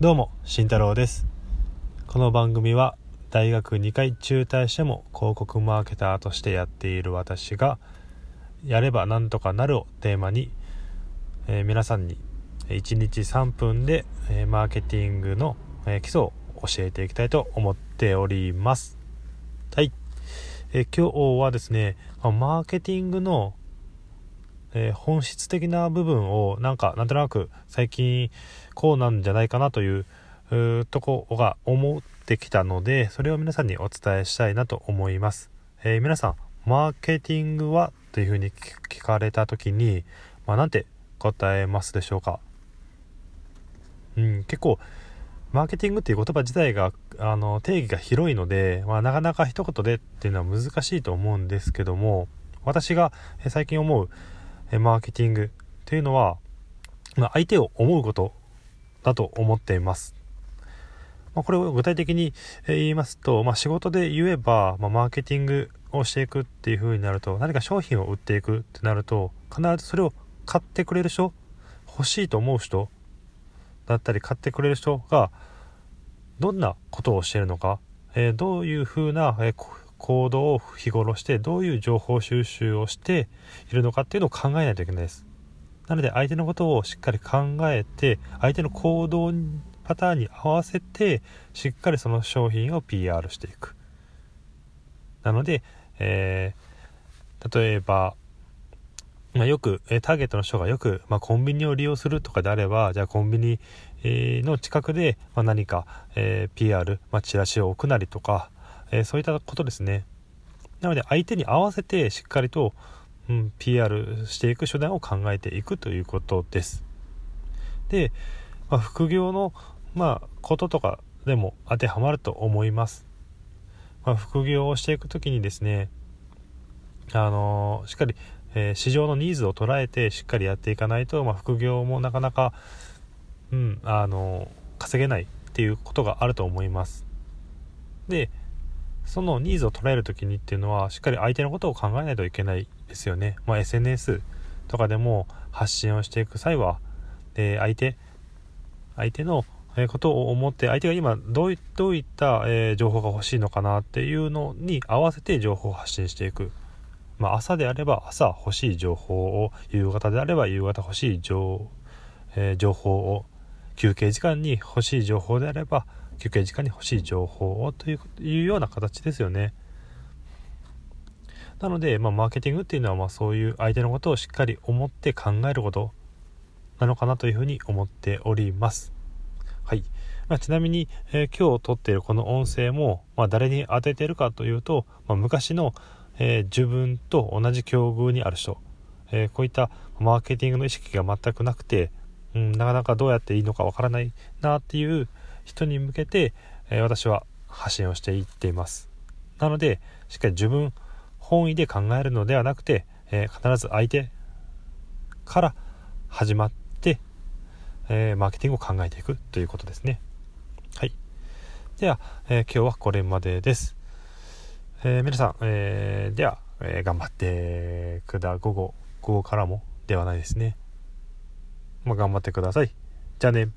どうも慎太郎です。この番組は大学2回中退しても広告マーケターとしてやっている私がやればなんとかなるをテーマに、えー、皆さんに1日3分で、えー、マーケティングの、えー、基礎を教えていきたいと思っております。はい、え今日はですねマーケティングのえー、本質的な部分をなんかなんとなく最近こうなんじゃないかなというとこが思ってきたのでそれを皆さんにお伝えしたいなと思います、えー、皆さんマーケティングはというふうに聞かれた時に、まあ、なんて答えますでしょうか？うん結構マーケティングっていう言葉自体があの定義が広いので、まあ、なかなか一言でっていうのは難しいと思うんですけども私が最近思うマーケティングというのは、まあ、相手を思うことだと思っています。まあ、これを具体的に言いますと、まあ、仕事で言えば、まマーケティングをしていくっていう風になると何か商品を売っていくってなると必ずそれを買ってくれる人欲しいと思う人だったり買ってくれる人がどんなことをしているのか、えー、どういう風な、えー、行動を日頃してどういう情報収集をしているのかっていうのを考えないといけないです。なので相手のことをしっかり考えて相手の行動パターンに合わせてしっかりその商品を PR していく。なので、えー、例えばまあ、よく、えターゲットの人がよく、まあ、コンビニを利用するとかであればじゃあコンビニ、えの近くで、まあ、何か、えー、PR、まあ、チラシを置くなりとか、え、そういったことですね。なので相手に合わせてしっかりと、うん、PR していく手段を考えていくということです。で、まあ、副業の、まあ、こととかでも当てはまると思います、まあ、副業をしていく時にですねあのー、しっかり、えー、市場のニーズを捉えてしっかりやっていかないと、まあ、副業もなかなか、うん、あのー、稼げないっていうことがあると思います。でそのニーズを捉える時にっていうのはしっかり相手のことを考えないといけないですよね。まあ、SNS とかでも発信をしていく際は、え相手相手のことを思って相手が今どういどういった、え情報が欲しいのかなっていうのに合わせて情報を発信していく。まあ、朝であれば朝欲しい情報を夕方であれば夕方欲しい情,、え情報を休憩時間に欲しい情報であれば休憩時間に欲しい情報をというような形ですよね。なので、まあ、マーケティングっていうのは、まあ、そういう相手のことをしっかり思って考えることなのかなというふうに思っております。はい。まあ、ちなみに、えー、今日撮っているこの音声も、まあ、誰に当ててるかというと、まあ、昔の、えー、自分と同じ境遇にある人、えー、こういったマーケティングの意識が全くなくて、うん、なかなかどうやっていいのかわからないなっていう人に向けて、え、私は発信をしていっています。なのでしっかり自分本位で考えるのではなくて、え、必ず相手から始まって、え、マーケティングを考えていくということですね。はい。では、え今日はこれまでです、え皆さん、えでは、え頑張ってくだ午後午後からもではないですね。まあ、頑張ってください。じゃあね。